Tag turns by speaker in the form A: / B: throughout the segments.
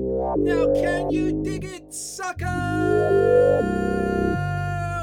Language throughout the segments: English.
A: Now, can you dig it, sucker?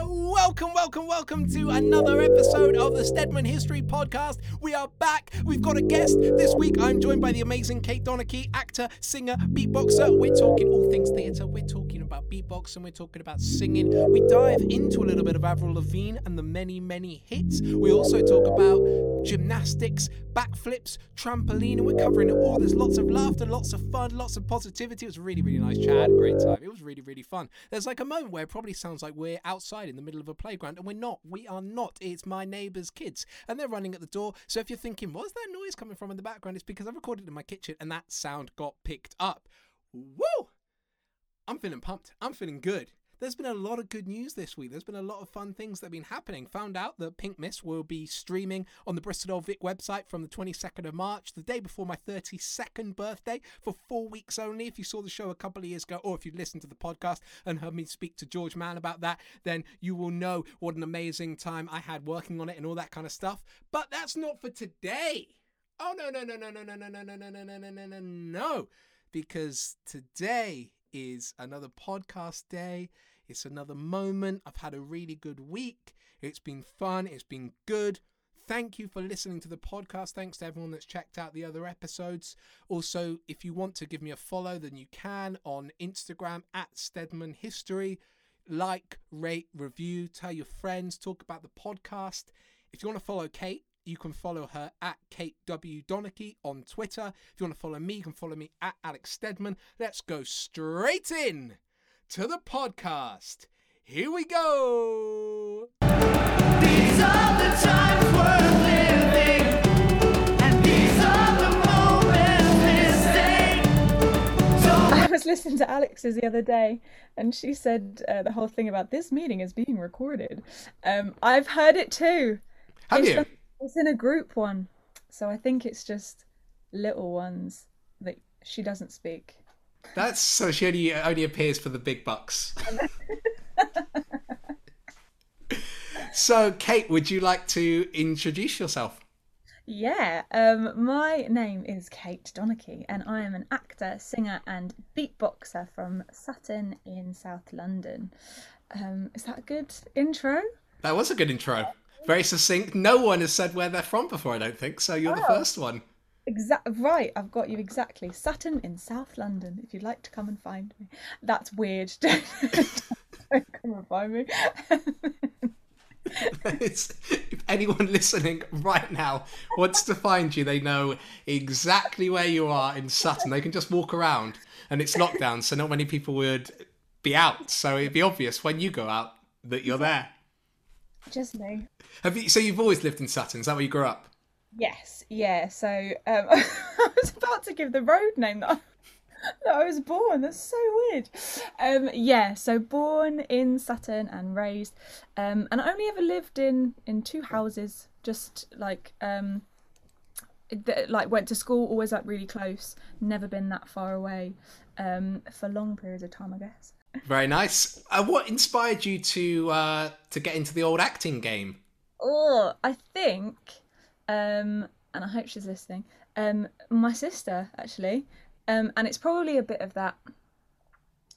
A: Welcome, welcome, welcome to another episode of the Stedman History Podcast. We are back. We've got a guest. This week, I'm joined by the amazing Kate Donachie, actor, singer, beatboxer. We're talking all things theatre. We're talking about beatboxing. We're talking about singing. We dive into a little bit of Avril Lavigne and the many, many hits. We also talk about gymnastics, backflips, trampoline, and we're covering it all. There's lots of laughter, lots of fun, lots of positivity. It was really, really nice chat. Great time. It was really, really fun. There's like a moment where it probably sounds like we're outside in the middle of a playground, and we're not. We are not. It's my neighbour's kids, and they're running at the door. So if you're thinking, what's that noise coming from in the background? It's because I recorded in my kitchen, and that sound got picked up. Woo! I'm feeling pumped. I'm feeling good. There's been a lot of good news this week. There's been a lot of fun things that have been happening. Found out that Pink Mist will be streaming on the Bristol Old Vic website from the 22nd of March, the day before my 32nd birthday, for four weeks only. If you saw the show a couple of years ago, or if you listened to the podcast and heard me speak to George Mann about that, then you will know what an amazing time I had working on it and all that kind of stuff. But that's not for today. Oh no no no no no no no no no no no no no no no no because today is another podcast day. It's another moment. I've had a really good week. It's been fun. It's been good. Thank you for listening to the podcast. Thanks to everyone that's checked out the other episodes. Also, if you want to give me a follow, then you can on Instagram at Stedman History. Like, rate, review, tell your friends, talk about the podcast. If you want to follow Kate, you can follow her at Kate W. Donachie on Twitter. If you want to follow me, you can follow me at Alex Stedman. Let's go straight in to the podcast. Here we go.
B: These are the times we're living, and these are the moments missing. Don't
C: I was listening to Alex's the other day, and she said uh, the whole thing about this meeting is being recorded. Um, I've heard it too.
A: Have
C: it's,
A: you?
C: a- it's in a group one, so I think it's just little ones that she doesn't speak.
A: That's so she only only appears for the big bucks. so, Kate, would you like to introduce yourself?
C: Yeah, um, my name is Kate Donachie, and I am an actor, singer, and beatboxer from Sutton in South London. Um, is that a good intro?
A: That was a good intro. Very succinct. No one has said where they're from before, I don't think. So you're the
C: Oh.
A: first one.
C: Exact right, I've got you exactly. Sutton in South London. If you'd like to come and find me, that's weird. Don't, don't come and find me.
A: If anyone listening right now wants to find you, they know exactly where you are in Sutton. They can just walk around, and it's lockdown, so not many people would be out. So it'd be obvious when you go out that you're there.
C: Just me.
A: Have you? So you've always lived in Sutton? Is that where you grew up?
C: Yes, yeah. So um, I was about to give the road name that I, that I was born. That's so weird. Um, yeah. So born in Sutton and raised, um, and I only ever lived in in two houses. Just like um, th- like went to school always like really close. Never been that far away. Um, for long periods of time, I guess.
A: Very nice. Uh, what inspired you to uh, to get into the old acting game?
C: Oh, I think, um, and I hope she's listening. Um, my sister actually, um, and it's probably a bit of that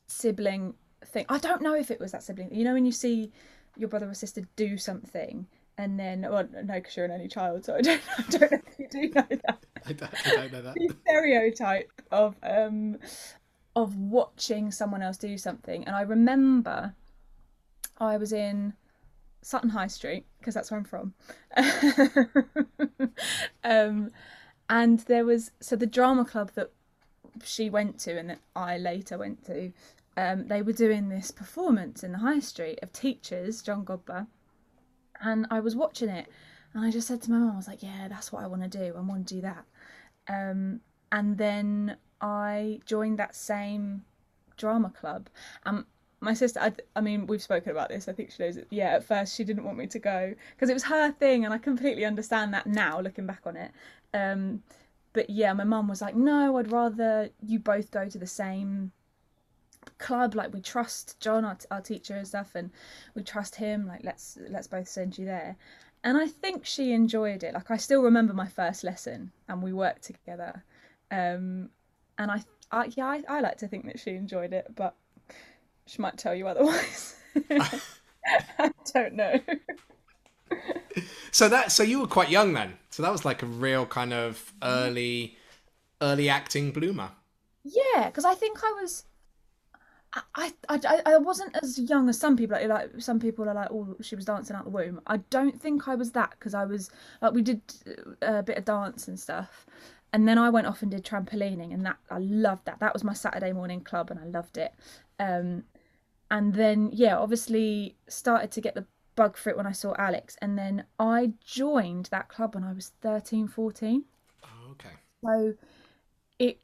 C: sibling thing. I don't know if it was that sibling. You know, when you see your brother or sister do something, and then, well, no, because you're an only child, so I don't, I don't know if you do know that.
A: I don't, I don't know that.
C: The stereotype of um, of watching someone else do something, and I remember I was in Sutton High Street because that's where I'm from. um, and there was so the drama club that she went to and that I later went to. Um, they were doing this performance in the high street of Teechers, John Godber, and I was watching it, and I just said to my mum, I was like, "Yeah, that's what I want to do. I want to do that." Um, and then I joined that same drama club. Um, my sister, I, I mean, we've spoken about this. I think she knows it. Yeah, at first she didn't want me to go because it was her thing, and I completely understand that now, looking back on it. Um, but yeah, my mum was like, "No, I'd rather you both go to the same club. Like we trust John, our, our teacher and stuff, and we trust him. Like let's let's both send you there." And I think she enjoyed it. Like I still remember my first lesson, and we worked together. Um, and I I, yeah, I, I like to think that she enjoyed it, but she might tell you otherwise. I don't know.
A: So that so you were quite young then. So that was like a real kind of early early acting bloomer.
C: Yeah, because I think I was. I, I, I, wasn't as young as some people. Like, like some people are like, oh, she was dancing out the womb. I don't think I was that because I was like, we did uh, a bit of dance and stuff, and then I went off and did trampolining, and that I loved that. That was my Saturday morning club, and I loved it. Um, and then yeah, obviously started to get the bug for it when I saw Alex, and then I joined that club when I was 13, 14.
A: Oh, okay.
C: So it,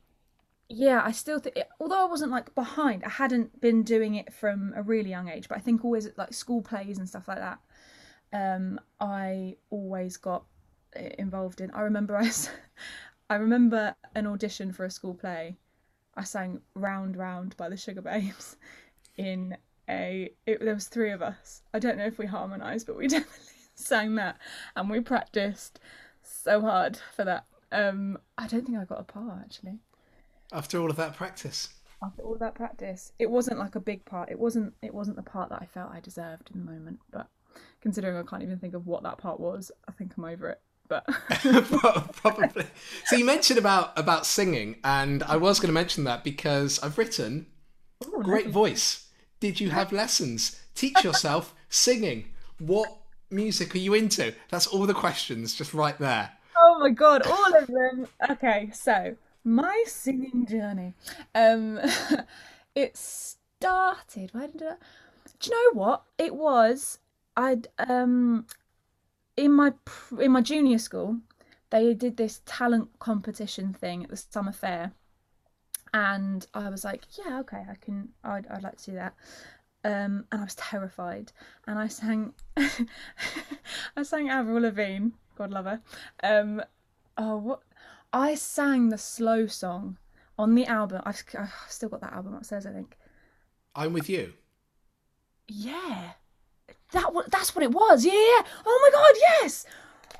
C: yeah, I still think, although I wasn't like behind, I hadn't been doing it from a really young age, but I think always at like school plays and stuff like that, um, I always got uh, involved in. I remember I, I remember an audition for a school play. I sang "Round Round" by the Sugababes in a. It, there was three of us. I don't know if we harmonised, but we definitely sang that, and we practiced so hard for that. Um, I don't think I got a part actually.
A: After all of that practice.
C: After all that practice, it wasn't like a big part. It wasn't. It wasn't the part that I felt I deserved in the moment. But considering I can't even think of what that part was, I think I'm over it. But
A: Probably. So you mentioned about about singing, and I was going to mention that because I've written great voice. Did you have lessons? Teach yourself singing. What music are you into? That's all the questions, just right there.
C: oh my god, all of them. Okay, so my singing journey. Um, it started. Where did it? Do you know what? It was. I'd um in my in my junior school, they did this talent competition thing at the summer fair, and I was like, yeah, okay, I can, I'd, I'd like to do that. Um, and I was terrified, and I sang, I sang Avril Lavigne, God love her. Um, oh, what? I sang the slow song on the album. I've, I've still got that album upstairs, I think.
A: I'm with you.
C: Yeah, that that's what it was. Yeah, yeah. Oh my god, yes.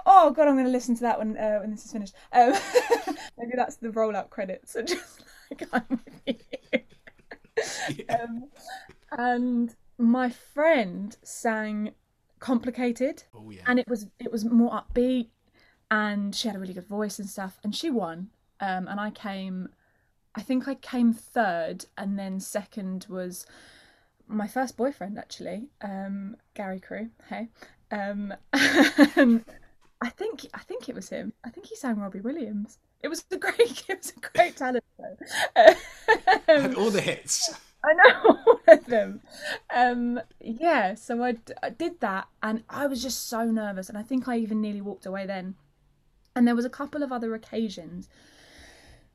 C: Oh god, I'm going to listen to that when uh, when this is finished. Um, maybe that's the rollout credits. So just like I'm with you. um, and my friend sang "Complicated,"
A: Oh yeah.
C: and it was it was more upbeat, and she had a really good voice and stuff, and she won. Um, and I came, I think I came third, and then second was my first boyfriend actually, um, Gary Crew. Hey, um, and I think I think it was him. I think he sang Robbie Williams. It was a great it was a great talent show. Um,
A: all the hits.
C: I know all of them. Um, yeah, so I, d- I did that, and I was just so nervous, and I think I even nearly walked away then. And there was a couple of other occasions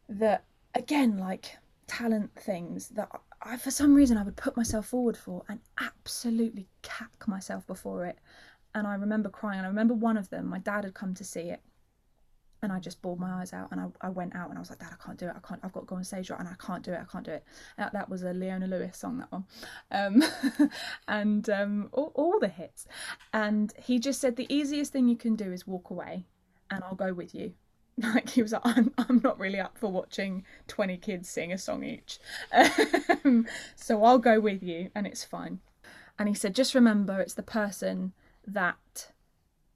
C: that, again, like talent things that I, for some reason, I would put myself forward for and absolutely cack myself before it. And I remember crying. And I remember one of them, my dad had come to see it, and I just bawled my eyes out and I, I went out and I was like, Dad, I can't do it. I can't. I've got to go on stage right, and I can't do it. I can't do it. That, that was a Leona Lewis song, that one, um, and um, all, all the hits. And he just said the easiest thing you can do is walk away, and I'll go with you. Like he was like, I'm, I'm not really up for watching 20 kids sing a song each. Um, so I'll go with you and it's fine. And he said, just remember it's the person that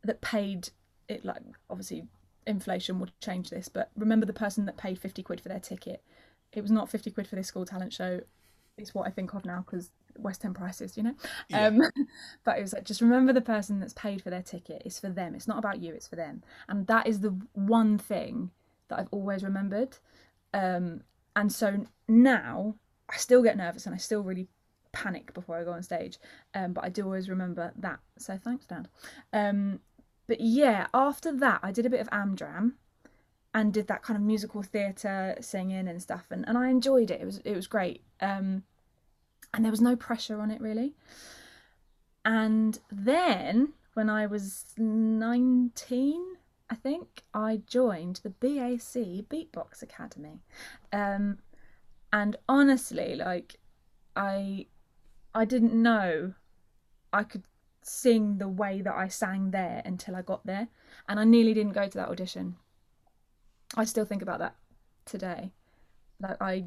C: that paid it like obviously inflation would change this, but remember the person that paid 50 quid for their ticket. It was not 50 quid for this school talent show. It's what I think of now because West End prices, you know?
A: Yeah.
C: Um, but it was like, just remember the person that's paid for their ticket. It's for them. It's not about you, it's for them. And that is the one thing that I've always remembered. Um, and so now I still get nervous and I still really panic before I go on stage. Um, but I do always remember that. So thanks, Dad. Um, but yeah, after that, I did a bit of Amdram and did that kind of musical theatre singing and stuff and, and I enjoyed it. It was it was great. Um and there was no pressure on it really. And then when I was 19, I think, I joined the BAC Beatbox Academy. Um and honestly, like I I didn't know I could sing the way that I sang there until I got there. And I nearly didn't go to that audition. I still think about that today. Like I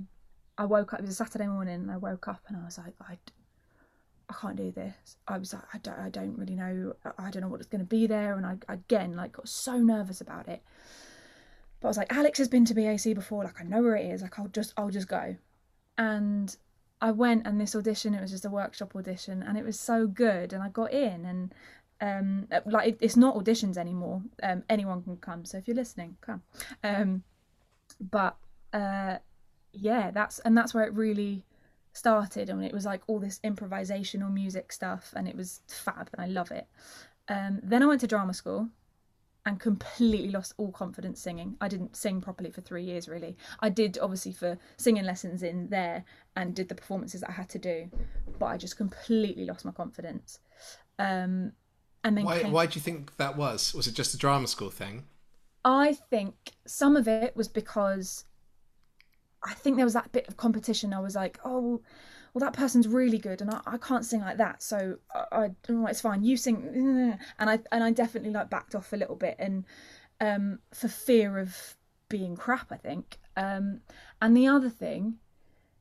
C: I woke up. It was a Saturday morning, and I woke up and I was like, I, I can't do this. I was like, I don't, I don't really know. I don't know what's going to be there, and I again like got so nervous about it. But I was like, Alex has been to BAC before. Like I know where it is. Like I'll just, I'll just go. And I went, and this audition, it was just a workshop audition, and it was so good, and I got in, and um, like it, it's not auditions anymore. Um, anyone can come. So if you're listening, come. Um, but uh, yeah, that's and that's where it really started and it was like all this improvisational music stuff and it was fab and I love it. Um, then I went to drama school and completely lost all confidence singing. I didn't sing properly for three years really. I did obviously for singing lessons in there and did the performances I had to do, but I just completely lost my confidence. Um, and then
A: Why,
C: came-
A: why do you think that was? Was it just a drama school thing?
C: I think some of it was because I think there was that bit of competition. I was like, oh, well, that person's really good, and I, I can't sing like that, so I, I oh, it's fine. You sing, and I and I definitely like backed off a little bit, and um, for fear of being crap, I think. Um, and the other thing,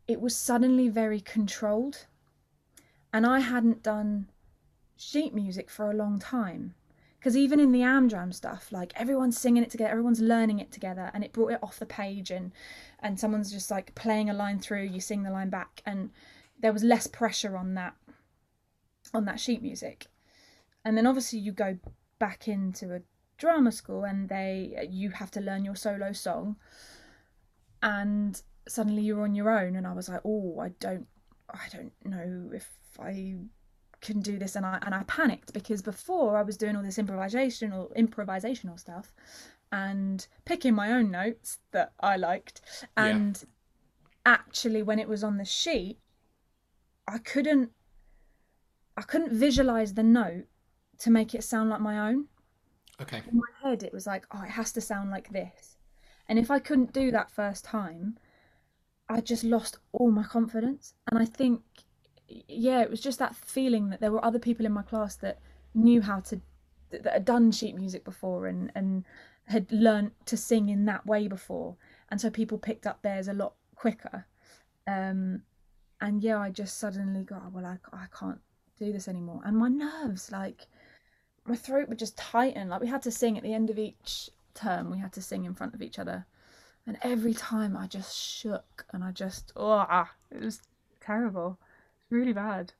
C: it was suddenly very controlled, and I hadn't done sheet music for a long time because even in the Amdram stuff, like everyone's singing it together, everyone's learning it together, and it brought it off the page, and and someone's just like playing a line through, you sing the line back, and there was less pressure on that on that sheet music, and then obviously you go back into a drama school, and they you have to learn your solo song, and suddenly you're on your own, and I was like, oh, I don't, I don't know if I can do this and I and I panicked because before I was doing all this improvisational improvisational stuff and picking my own notes that I liked
A: Yeah.
C: and actually when it was on the sheet I couldn't I couldn't visualize the note to make it sound like my own
A: Okay.
C: in my head it was like oh it has to sound like this and if I couldn't do that first time I just lost all my confidence and I think yeah it was just that feeling that there were other people in my class that knew how to that had done sheet music before and and had learnt to sing in that way before. And so people picked up theirs a lot quicker. Um and yeah I just suddenly got "Oh, well I, I can't do this anymore. And my nerves like my throat would just tighten. Like we had to sing at the end of each term. We had to sing in front of each other. And every time I just shook and I just oh it was terrible really bad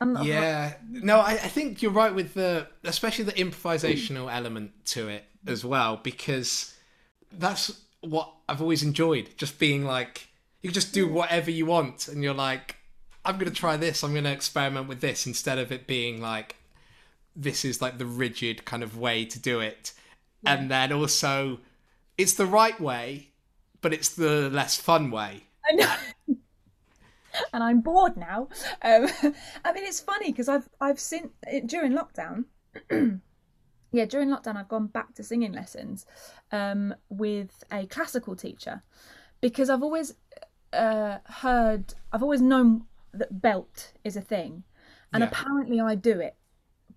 C: and
A: Yeah. No, I, I think you're right with the, especially the improvisational element to it as well, because that's what I've always enjoyed. Just being like, you just do whatever you want, and you're like, I'm going to try this, I'm going to experiment with this, instead of it being like, this is like the rigid kind of way to do it. And then also, it's the right way, but it's the less fun way.
C: I know. and I'm bored now. Um, I mean, it's funny because I've I've seen it during lockdown. yeah, during lockdown, I've gone back to singing lessons um, with a classical teacher because I've always uh, heard, I've always known that belt is a thing, and
A: Yeah.
C: apparently I do it.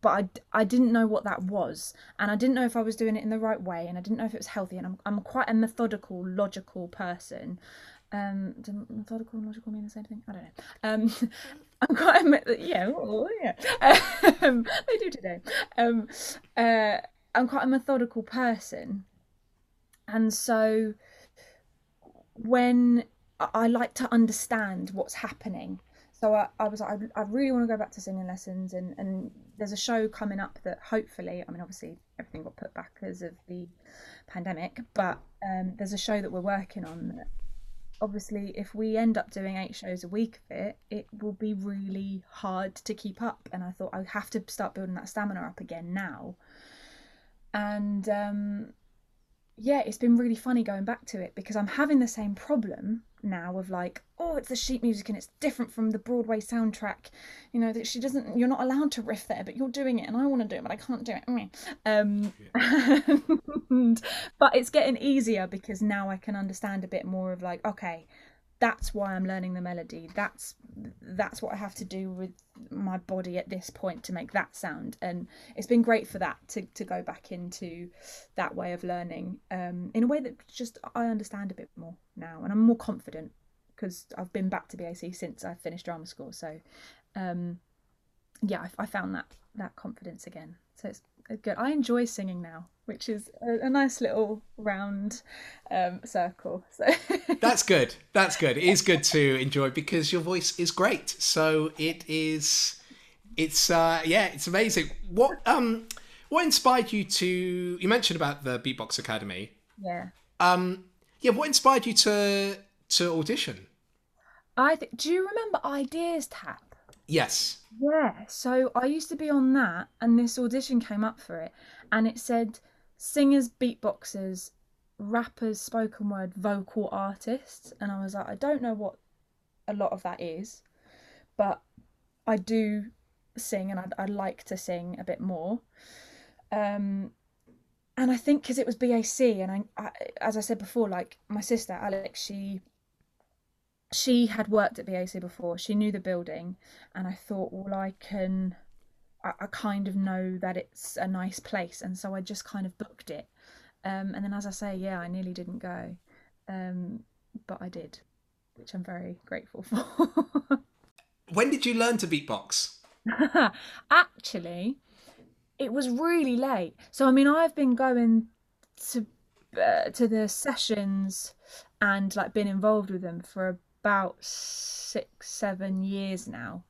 C: But I, I didn't know what that was, and I didn't know if I was doing it in the right way, and I didn't know if it was healthy. And I'm, I'm quite a methodical, logical person, um, do methodical and logical mean the same thing? I don't know. Um, I'm quite a, yeah, well, yeah. Um, they do today. Um, uh, I'm quite a methodical person, and so when I, I like to understand what's happening, so I, I was like, I, I really want to go back to singing lessons, and and there's a show coming up that hopefully, I mean, obviously everything got put back because of the pandemic, but um, there's a show that we're working on that obviously if we end up doing eight shows a week of it it will be really hard to keep up. And i thought i have to start building that stamina up again now. And um yeah it's been really funny going back to it because i'm having the same problem now of like oh it's the sheet music and it's different from the broadway soundtrack. You know that she doesn't you're not allowed to riff there but you're doing it and i want to do it but i can't do it. Um and, but it's getting easier because now i can understand a bit more of like okay that's why i'm learning the melody that's that's what i have to do with my body at this point to make that sound and it's been great for that to, to go back into that way of learning um, in a way that just i understand a bit more now and i'm more confident because I've been back to BAC since I finished drama school. So, um, yeah, I, I found that that confidence again. So it's good. I enjoy singing now, which is a, a nice little round um, circle. So
A: That's good. That's good. It is good to enjoy because your voice is great. So it is. It's uh yeah, it's amazing. What um what inspired you to? You mentioned about the Beatbox Academy.
C: yeah.
A: Um yeah, what inspired you to to audition?
C: I th- do you remember IdeasTap?
A: Yes.
C: Yeah. So I used to be on that, and this audition came up for it, and it said singers, beatboxers, rappers, spoken word, vocal artists, and I was like, I don't know what a lot of that is, but I do sing, and I'd, I'd like to sing a bit more. Um, and I think because it was BAC, and I, I, as I said before, like my sister Alex, she she had worked at BAC before. She knew the building, and I thought, well, I can. I, I kind of know that it's a nice place, and so I just kind of booked it. Um, and then, as I say, yeah, I nearly didn't go, um, but I did, which I'm very grateful for.
A: When did you learn to beatbox?
C: Actually, it was really late. So I mean, I've been going to uh, to the sessions and like been involved with them for about six, seven years now,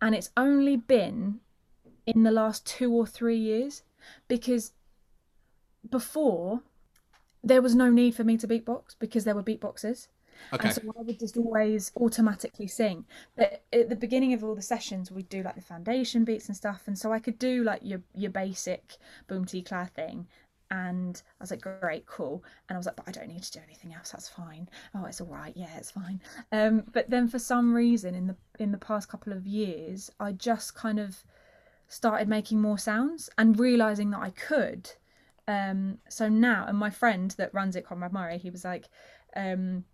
C: and it's only been in the last two or three years because before there was no need for me to beatbox because there were beatboxes.
A: Okay.
C: And so I would just always automatically sing. But at the beginning of all the sessions, we'd do like the foundation beats and stuff. And so I could do like your your basic boom tea clap thing. And I was like, great, cool. And I was like, but I don't need to do anything else. That's fine. Oh, it's all right. Yeah, it's fine. Um, but then for some reason, in the in the past couple of years, I just kind of started making more sounds and realizing that I could. Um, so now, and my friend that runs it, Conrad Murray, he was like, um,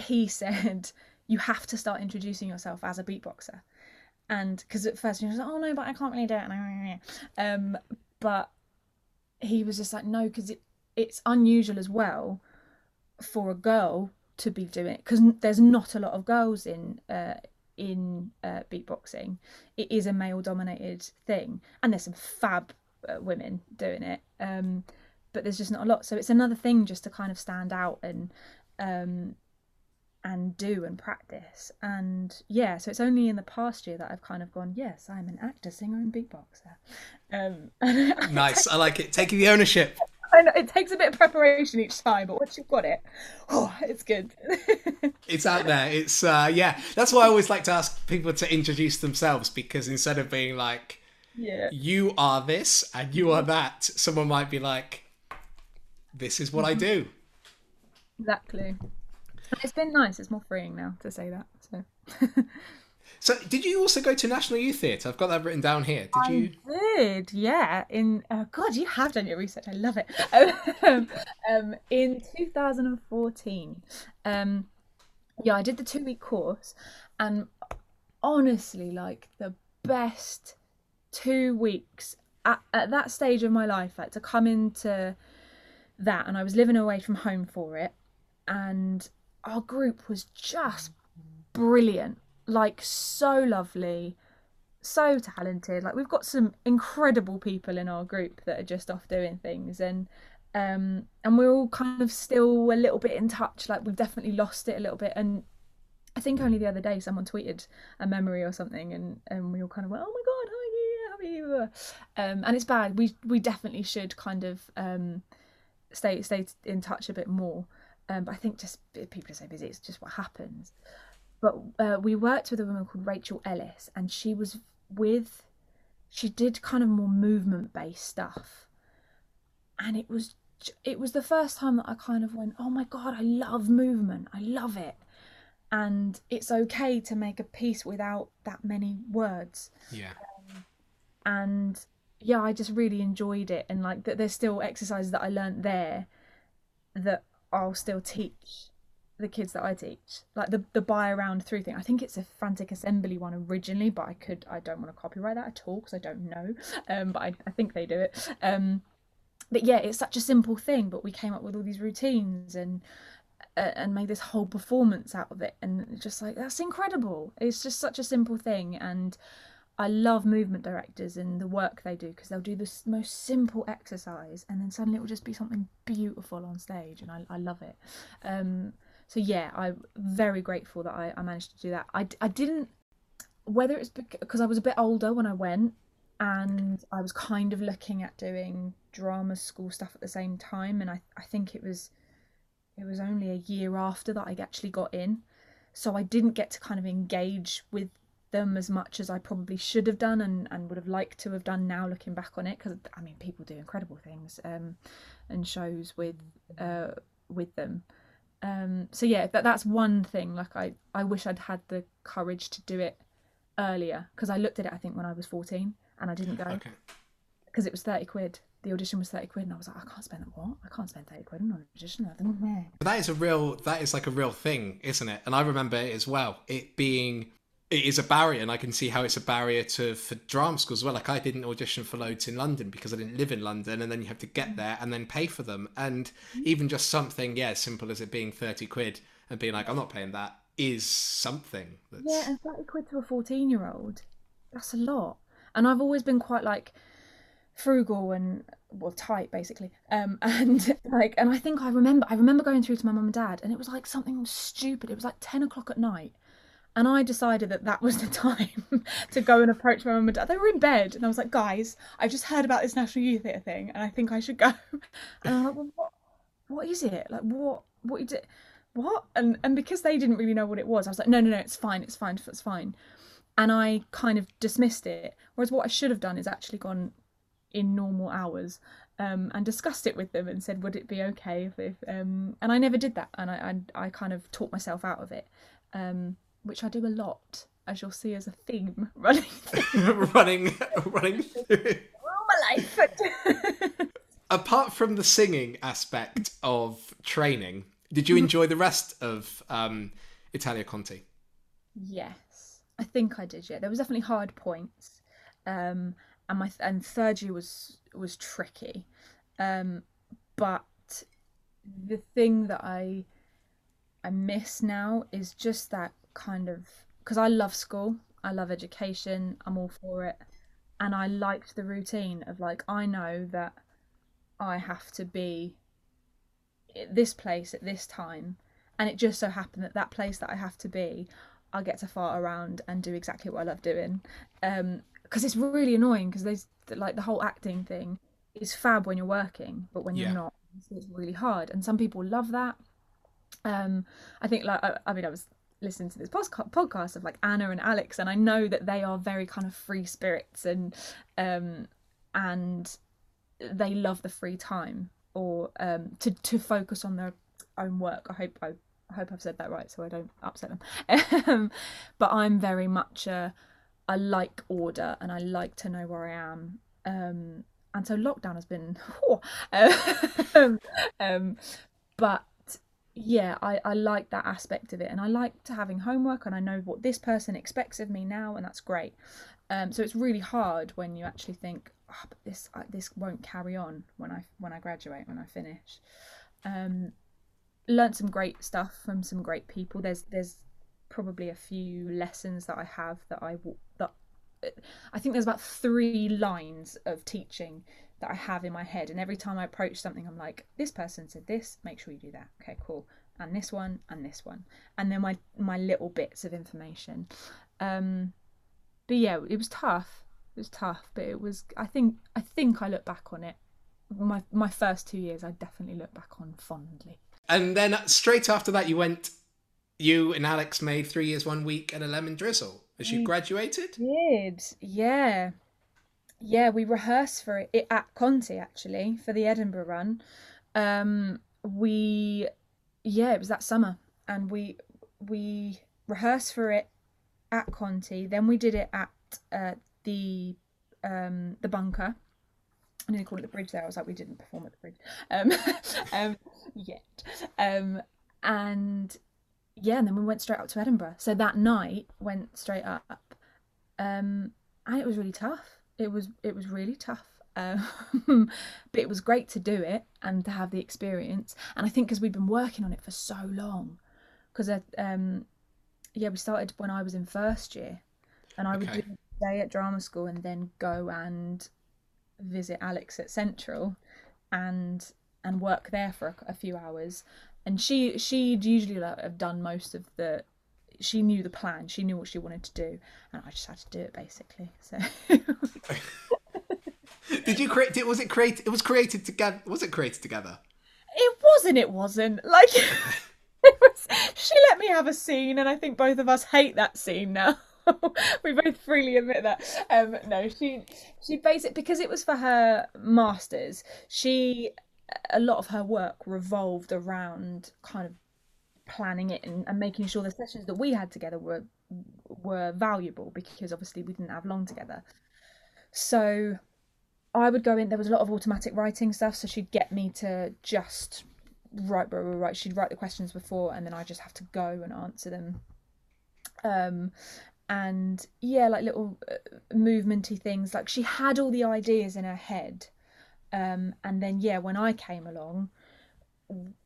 C: he said you have to start introducing yourself as a beatboxer and because at first he was like oh no but i can't really do it um but he was just like no because it, it's unusual as well for a girl to be doing it because there's not a lot of girls in uh in uh, beatboxing. It is a male dominated thing and there's some fab uh, women doing it um but there's just not a lot. So it's another thing just to kind of stand out and um and do and practice. And yeah, so it's only in the past year that I've kind of gone, yes, I'm an actor, singer, and beatboxer. Um,
A: Nice. I like it. Taking the ownership.
C: Know it takes a bit of preparation each time, but once you've got it, oh, it's good.
A: It's out there. It's uh yeah. That's why I always like to ask people to introduce themselves because instead of being like
C: yeah,
A: you are this and you are that, someone might be like, This is what I do.
C: exactly. It's been nice. It's more freeing now to say that. So
A: So did you also go to National Youth Theatre? I've got that written down here. Did you
C: I did, yeah. In oh God, you have done your research. I love it. Um, um, in 2014, um, yeah, I did the two week course, and honestly, like the best two weeks at, at that stage of my life, like to come into that, and I was living away from home for it, and our group was just brilliant, like so lovely so talented. Like we've got some incredible people in our group that are just off doing things and um and we're all kind of still a little bit in touch. Like we've definitely lost it a little bit and I think only the other day someone tweeted a memory or something and and we all kind of went, Oh my god, hi yeah, how are you? Um and it's bad. We we definitely should kind of um stay stay in touch a bit more. Um, but I think just people are so busy, it's just what happens. But uh, we worked with a woman called Rachel Ellis, and she was with, she did kind of more movement based stuff, and it was it was the first time that I kind of went, oh my god, I love movement, I love it, and it's okay to make a piece without that many words,
A: Yeah.
C: and yeah, I just really enjoyed it, and like that, there's still exercises that I learnt there that I'll still teach the kids that I teach. Like the the buy around through thing. I think it's a frantic assembly one originally, but I could I don't want to copyright that at all because I don't know. Um, but I, I think they do it. Um, but yeah, it's such a simple thing, but we came up with all these routines and uh, and made this whole performance out of it and just like that's incredible it's just such a simple thing and i love movement directors and the work they do because they'll do the most simple exercise and then suddenly it will just be something beautiful on stage and i, I love it um, so yeah i'm very grateful that I, I managed to do that I, I didn't whether it's because i was a bit older when i went and i was kind of looking at doing drama school stuff at the same time and i, I think it was it was only a year after that I actually got in. So I didn't get to kind of engage with them as much as I probably should have done and, and would have liked to have done now looking back on it because I mean people do incredible things um, and shows with uh, with them. Um, so yeah, that that's one thing. Like I, I wish I'd had the courage to do it earlier because I looked at it I think when I was fourteen and I didn't go
A: Okay.
C: because it was thirty quid. The audition was thirty quid and I was like I can't spend that. What? I can't spend thirty quid on an audition. I.
A: But that is a real that is like a real thing, isn't it? And I remember it as well. It being it is a barrier, and I can see how it's a barrier to for drama schools as well. Like I didn't audition for loads in London because I didn't live in London, and then you have to get there and then pay for them. And even just something, yeah, as simple as it being thirty quid and being like, I'm not paying that, is something. That's...
C: Yeah, and 30 quid to a 14 year old, that's a lot. And I've always been quite like frugal and well tight basically um and like and i think i remember i remember going through to my mum and dad and it was like something stupid it was like 10 o'clock at night and i decided that that was the time to go and approach my mum and dad. They were in bed and i was like guys i've just heard about this national youth theatre thing and i think i should go. And i'm like well, what what is it? Like what what you did what? And and because they didn't really know what it was i was like no no no it's fine it's fine it's fine. And i kind of dismissed it whereas what i should have done is actually gone in normal hours um, and discussed it with them and said would it be okay if, if um, and i never did that and I, I i kind of talked myself out of it um, which i do a lot as you'll see as a theme running
A: running running through.
C: my life
A: Apart from the singing aspect of training, did you enjoy the rest of um, Italia Conti?
C: Yes, I think I did. Yeah, there was definitely hard points, um, and my and third year was was tricky, um, but the thing that I I miss now is just that kind of because I love school, I love education, I'm all for it, and I liked the routine of like I know that I have to be at this place at this time, and it just so happened that that place that I have to be I get to fart around and do exactly what I love doing. Um, because it's really annoying because there's like the whole acting thing is fab when you're working, but when
A: Yeah.
C: you're not, it's, it's really hard. And some people love that. Um, I think like I, I mean I was listening to this podcast of like Anna and Alex, and I know that they are very kind of free spirits and um and they love the free time or um to to focus on their own work. I hope I I hope I've said that right so I don't upset them. Um, but I'm very much a I like order and I like to know where I am. Um, and so lockdown has been, um, um, but yeah, I, I like that aspect of it, and I like to having homework, and I know what this person expects of me now, and that's great. Um, so it's really hard when you actually think, oh, but this I, this won't carry on when I when I graduate when I finish. Um, learned some great stuff from some great people. There's there's probably a few lessons that I have that I that I think there's about three lines of teaching that I have in my head, and every time I approach something, I'm like, this person said this, make sure you do that. Okay, cool. And this one, and this one, and then my my little bits of information. Um, but yeah, it was tough. It was tough, but it was. I think I think I look back on it. My my first two years, I definitely look back on fondly.
A: And then straight after that, you went. You and Alex made three years, one week, and a lemon drizzle as you graduated.
C: did yeah yeah we rehearsed for it, it at conti actually for the edinburgh run um we yeah it was that summer and we we rehearsed for it at conti then we did it at uh, the um the bunker I nearly called it the bridge there. I was like, we didn't perform at the bridge um, um, yet. Um, and yeah, and then we went straight up to Edinburgh. So that night went straight up, um, and it was really tough. It was it was really tough. Um, but it was great to do it and to have the experience. And I think because we've been working on it for so long, because um, yeah, we started when I was in first year, and I would
A: Okay.
C: do a day at drama school and then go and visit Alex at Central, and and work there for a, a few hours. And she she'd usually like, have done most of the. She knew the plan. She knew what she wanted to do, and I just had to do it basically. So
A: Did you create it? Was it created? It was created together. Was it created together?
C: it wasn't. It wasn't like it was. She let me have a scene, and I think both of us hate that scene now. we both freely admit that. Um, no, she she basically because it was for her masters. She a lot of her work revolved around kind of planning it and, and making sure the sessions that we had together were were valuable because obviously we didn't have long together. So I would go in. There was a lot of automatic writing stuff, so she'd get me to just write, write, write. She'd write the questions before, and then I just have to go and answer them. Um, and yeah, like little uh, movementy things. Like she had all the ideas in her head, um, and then yeah, when I came along,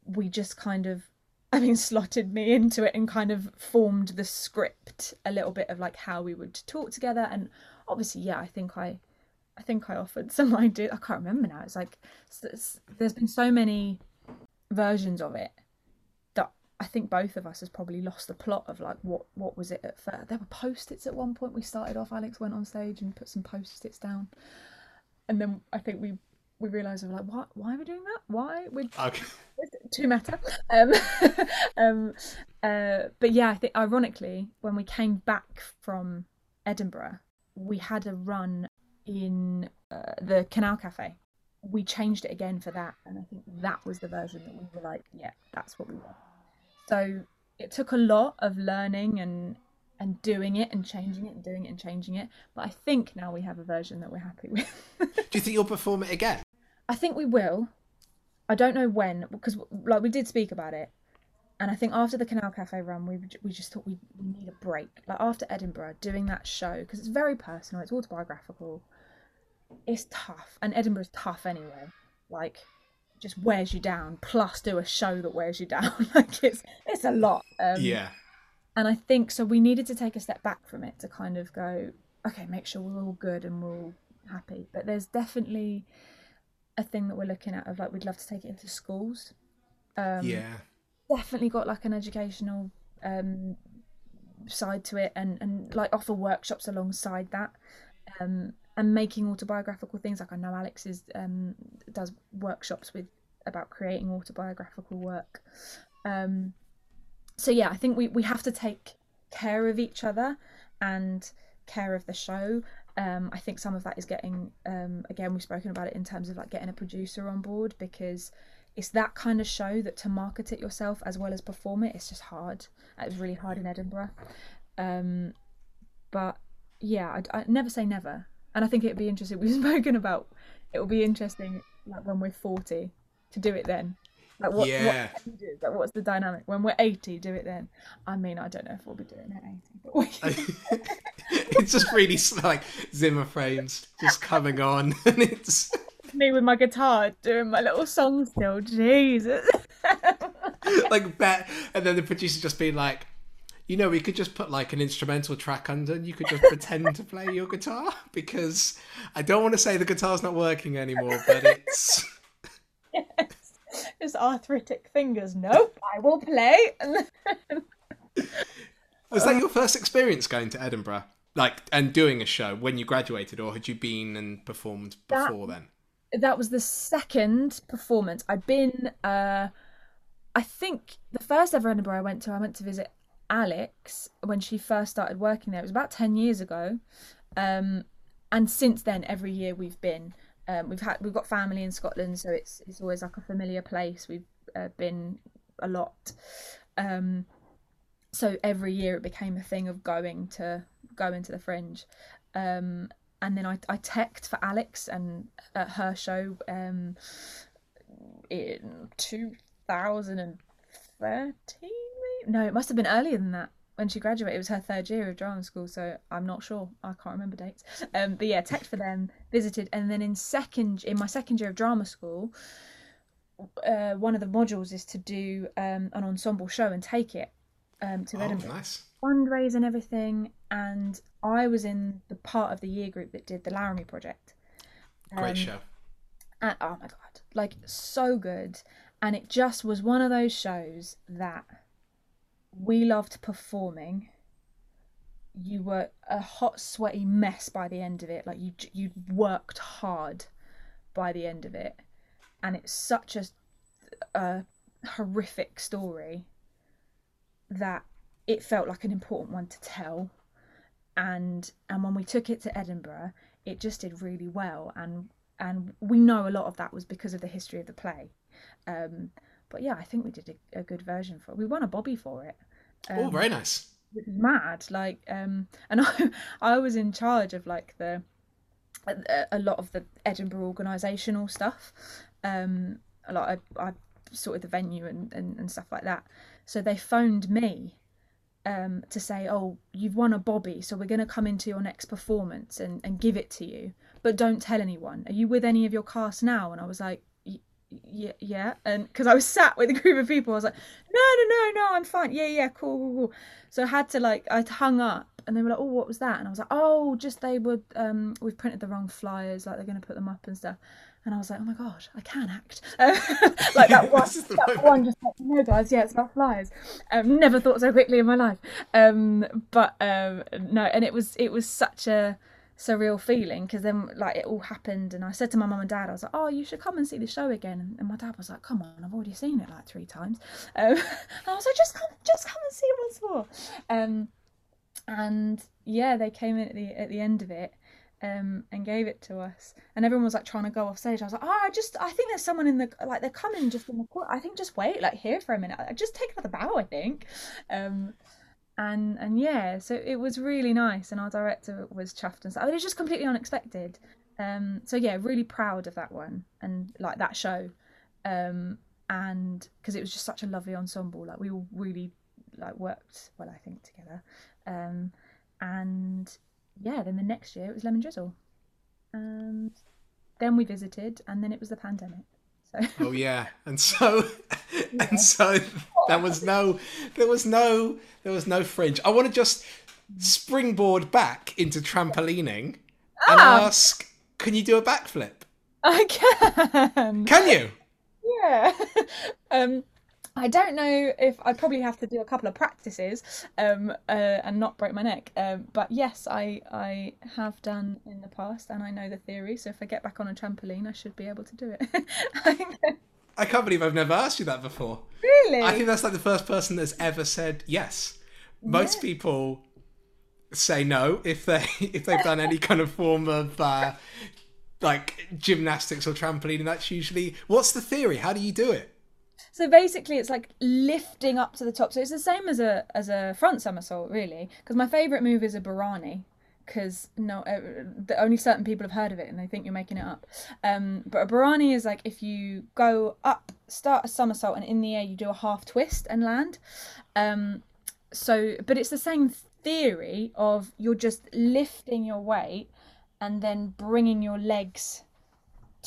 C: we just kind of. I mean, slotted me into it and kind of formed the script a little bit of like how we would talk together. And obviously, yeah, I think I I think I offered some idea. I can't remember now. It's like s- s- there's been so many versions of it that I think both of us has probably lost the plot of like what what was it at first. There were post-its at one point. We started off. Alex went on stage and put some post-its down, and then I think we we realised we were like, why why are we doing that? Why we
A: Okay.
C: too meta. Um, um, uh, but yeah, I think ironically, when we came back from Edinburgh, we had a run in uh, the Canal Cafe. We changed it again for that, and I think that was the version that we were like, yeah, that's what we want. So it took a lot of learning and and doing it and changing it and doing it and changing it. But I think now we have a version that we're happy with.
A: Do you think you'll perform it again?
C: I think we will. I don't know when because like we did speak about it, and I think after the Canal Cafe run, we we just thought we, we need a break. Like after Edinburgh, doing that show because it's very personal, it's autobiographical. It's tough, and Edinburgh's tough anyway. Like, just wears you down. Plus, do a show that wears you down. like it's it's a lot. Um,
A: yeah.
C: and I think so. We needed to take a step back from it to kind of go, okay, make sure we're all good and we're all happy. But there's definitely a thing that we're looking at of like we'd love to take it into schools. Um,
A: yeah.
C: Definitely got like an educational um, side to it, and and like offer workshops alongside that. Um, and making autobiographical things like I know Alex is um, does workshops with about creating autobiographical work. Um, so yeah, I think we, we have to take care of each other and care of the show. Um, I think some of that is getting um, again we've spoken about it in terms of like getting a producer on board because it's that kind of show that to market it yourself as well as perform it it's just hard. It was really hard in Edinburgh, um, but yeah, I'd, I'd never say never. And I think it'd be interesting. We've spoken about it will be interesting like when we're forty to do it then. Like what,
A: Yeah.
C: what changes? Like what's the dynamic? When we're eighty, do it then. I mean, I don't know if we'll be doing it at eighty, but we,
A: it's just really like Zimmer frames just coming on, and it's
C: me with my guitar doing my little song still. Jesus.
A: like bet. And then the producer just being like, you know, we could just put like an instrumental track under, and you could just pretend to play your guitar because I don't want to say the guitar's not working anymore, but it's.
C: Just arthritic fingers. Nope, I will play.
A: Was that your first experience going to Edinburgh, like and doing a show when you graduated, or had you been and performed
C: That-
A: before then?
C: that was the second performance. I'd been, uh, I think the first ever Edinburgh I went to, I went to visit Alex when she first started working there. It was about 10 years ago. Um, and since then, every year we've been. Um, we've had we've got family in Scotland, so it's it's always like a familiar place. We've uh, been a lot, um, so every year it became a thing of going to going to the Fringe, um, and then I I teched for Alex and at her show um, in two thousand and thirteen. No, it must have been earlier than that. When she graduated. It was her third year of drama school, so I'm not sure. I can't remember dates. Um, but yeah, tech for them, visited, and then in second in my second year of drama school, uh, one of the modules is to do um, an ensemble show and take it um, to
A: Oh,
C: Edinburgh
A: nice.
C: fundraise and everything. And I was in the part of the year group that did the Laramie project.
A: Great
C: Um,
A: show.
C: And oh my god, like so good. And it just was one of those shows that we loved performing. You were a hot, sweaty mess by the end of it. Like you, you worked hard by the end of it, and it's such a, a horrific story that it felt like an important one to tell. And and when we took it to Edinburgh, it just did really well. And and we know a lot of that was because of the history of the play. Um, but yeah, I think we did a, a good version for it. We won a Bobby for it.
A: Oh,
C: Um,
A: very nice.
C: which mad. Like, um, and I, I was in charge of like the a, a lot of the Edinburgh organisational stuff. Um, a lot. I, I sorted the venue and, and and stuff like that. So they phoned me. Um, to say, oh, you've won a Bobby, so we're going to come into your next performance and, and give it to you, but don't tell anyone. Are you with any of your cast now? And I was like, "Y- yeah, yeah, and because I was sat with a group of people, I was like, no, no, no, no, I'm fine. Yeah, yeah, cool, cool, cool. So I had to like, I hung up, and they were like, oh, what was that? And I was like, oh, just they were, um, we've printed the wrong flyers, like they're going to put them up and stuff. And I was like, oh my god, I can act. like that one,
A: This is the
C: that
A: moment.
C: one just like, no guys, yeah, it's about flyers. Um, never thought so quickly in my life. Um, but um, no, and it was it was such a surreal feeling because then like it all happened and I said to my mum and dad I was like oh you should come and see the show again. And, my dad was like come on I've already seen it like three times. Um, and I was like just come just come and see it once more. Um, and yeah they came in at the at the end of it um, and gave it to us. And everyone was like trying to go off stage. I was like oh I just I think there's someone in the like they're coming just in the court. I think just wait like here for a minute. I just take another bow I think. Um, and and yeah so it was really nice and our director was chuffed and stuff. It was just completely unexpected. Um so yeah really proud of that one and like that show. Um and because it was just such a lovely ensemble. Like we all really like worked well i think together. Um and yeah then the next year it was lemon drizzle. And then we visited and then it was the pandemic so
A: Oh yeah, and so and so there was no, there was no, there was no fringe. I want to just springboard back into trampolining and
C: Ah.
A: ask, can you do a backflip?
C: i can
A: Can you?
C: Yeah. um, I don't know if I'd probably have to do a couple of practices um, uh, and not break my neck. Um, but yes, I I have done in the past, and I know the theory. So if I get back on a trampoline, I should be able to do it. I
A: I can't believe I've never asked you that before.
C: really?
A: I think that's like the first person that's ever said yes. Most
C: Yeah.
A: people say no if they if they've done any kind of form of uh, like gymnastics or trampoline. And that's usually what's the theory? How do you do it?
C: So basically, it's like lifting up to the top. So it's the same as a as a front somersault, really. Because my favorite move is a Barani. Because no, uh, the, only certain people have heard of it, and they think you're making it up. Um, but a Barani is like if you go up, start a somersault, and in the air you do a half twist and land. Um, so, but it's the same theory of you're just lifting your weight and then bringing your legs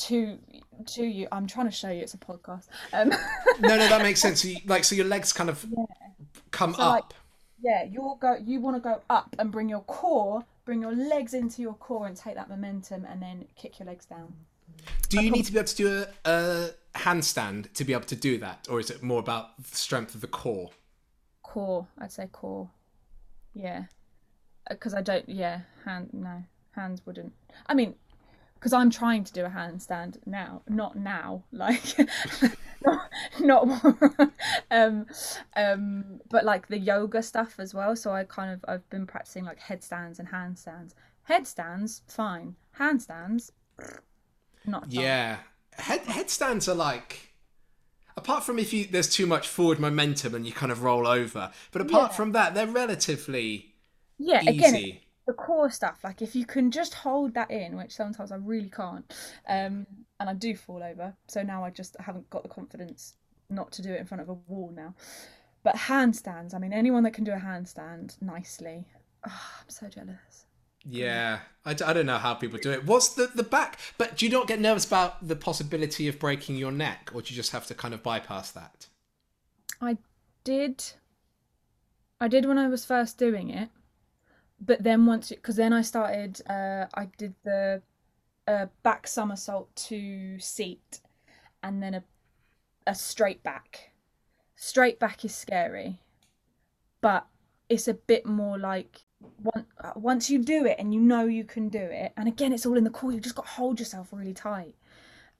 C: to to you. I'm trying to show you. It's a podcast. Um,
A: No, no, that makes sense. So you, like, so your legs kind of come
C: So,
A: up.
C: like, yeah, you'll go. You want to go up and bring your core, bring your legs into your core, and take that momentum, and then kick your legs down.
A: do you need to be able to do a, a handstand to be able to do that, or is it more about the strength of the core?
C: Core, I'd say core. Yeah, because I don't. Yeah, hand. No, hands wouldn't. I mean, because I'm trying to do a handstand now, not now, like not, not um um but like the yoga stuff as well. So I kind of I've been practicing like headstands and handstands. Headstands, fine. Handstands, not.
A: Yeah, head headstands are like. Apart from if you there's too much forward momentum and you kind of roll over, but apart
C: Yeah.
A: from that, they're relatively
C: Yeah, again,
A: easy.
C: The core stuff like if you can just hold that in which sometimes i really can't um and i do fall over so now i just haven't got the confidence not to do it in front of a wall now but handstands. I mean, anyone that can do a handstand nicely. Oh, I'm so jealous.
A: Yeah, I don't know how people do it. What's the the back? But do you not get nervous about the possibility of breaking your neck, or do you just have to kind of bypass that?
C: I did. I did when I was first doing it, but then once because then I started. Uh, I did the uh, back somersault to seat, and then a a straight back. Straight back is scary, but it's a bit more like one, uh, once you do it and you know you can do it, and again it's all in the core. You just got to hold yourself really tight.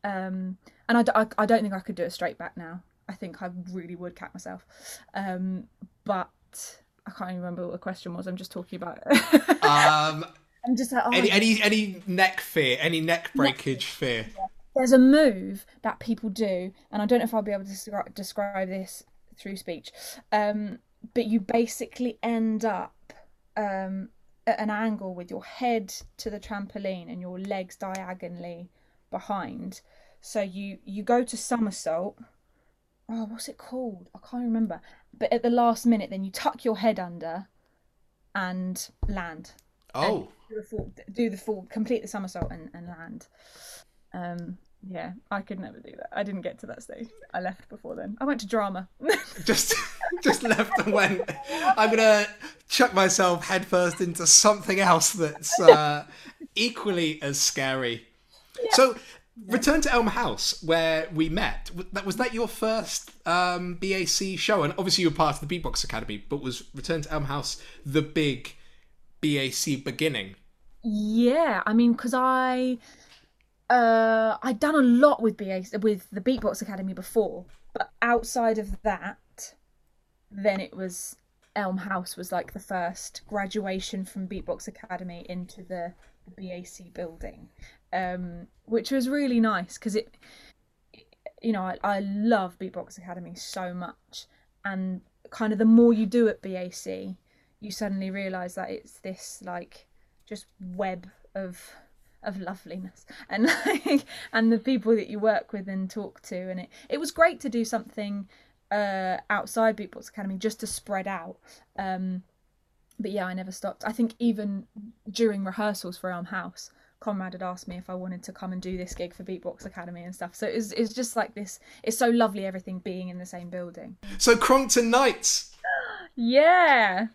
C: Um, and I don't think I could do a straight back now. I think I really would cat myself. Um, but I can't even remember what the question was. I'm just talking about.
A: Um,
C: I'm just like, oh,
A: any any any neck fear, any neck breakage fear?
C: there's a move that people do, and I don't know if I'll be able to descri- describe this through speech. Um, but you basically end up um, at an angle with your head to the trampoline and your legs diagonally behind. So you you go to somersault. Oh, what's it called? I can't remember. But at the last minute, then you tuck your head under and land.
A: Oh,
C: Do the full, do the full complete the somersault and, and land. Um, yeah, I could never do that. I didn't get to that stage. I left before then. I went to drama.
A: just just left and went. I'm gonna chuck myself headfirst into something else that's uh, equally as scary. So, return to Elm House, where we met. That was that your first um, BAC show, and obviously you were part of the Beatbox Academy. But was Return to Elm House the big BAC beginning?
C: yeah, I mean, because I uh, I'd done a lot with BA with the Beatbox Academy before, but outside of that, then it was Elm House was like the first graduation from Beatbox Academy into the, the BAC building, um, which was really nice because it, you know, I, I love Beatbox Academy so much, and kind of the more you do at BAC, you suddenly realise that it's this like just web of of loveliness. And like and the people that you work with and talk to. And it it was great to do something uh outside Beatbox Academy just to spread out. Um but yeah I never stopped. I think even during rehearsals for Elm House Conrad had asked me if I wanted to come and do this gig for Beatbox Academy and stuff so it's it's just like this it's so lovely everything being in the same building
A: So Crongton Knights.
C: yeah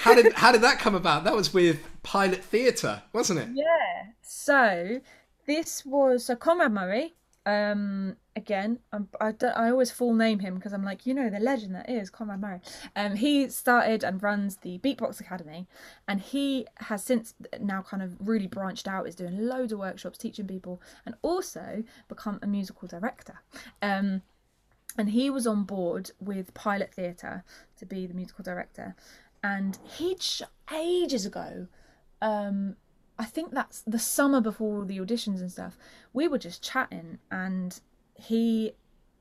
A: How did how did that come about? That was with Pilot Theatre, wasn't it?
C: Yeah. So this was so Conrad Murray. Um, again, I'm, I don't, I always full name him because I'm like, you know, the legend that is Conrad Murray. Um, he started and runs the Beatbox Academy, and he has since now kind of really branched out. Is doing loads of workshops, teaching people, and also become a musical director. Um, and he was on board with Pilot Theatre to be the musical director, and he'd ages ago um I think that's the summer before all the auditions and stuff. We were just chatting, and he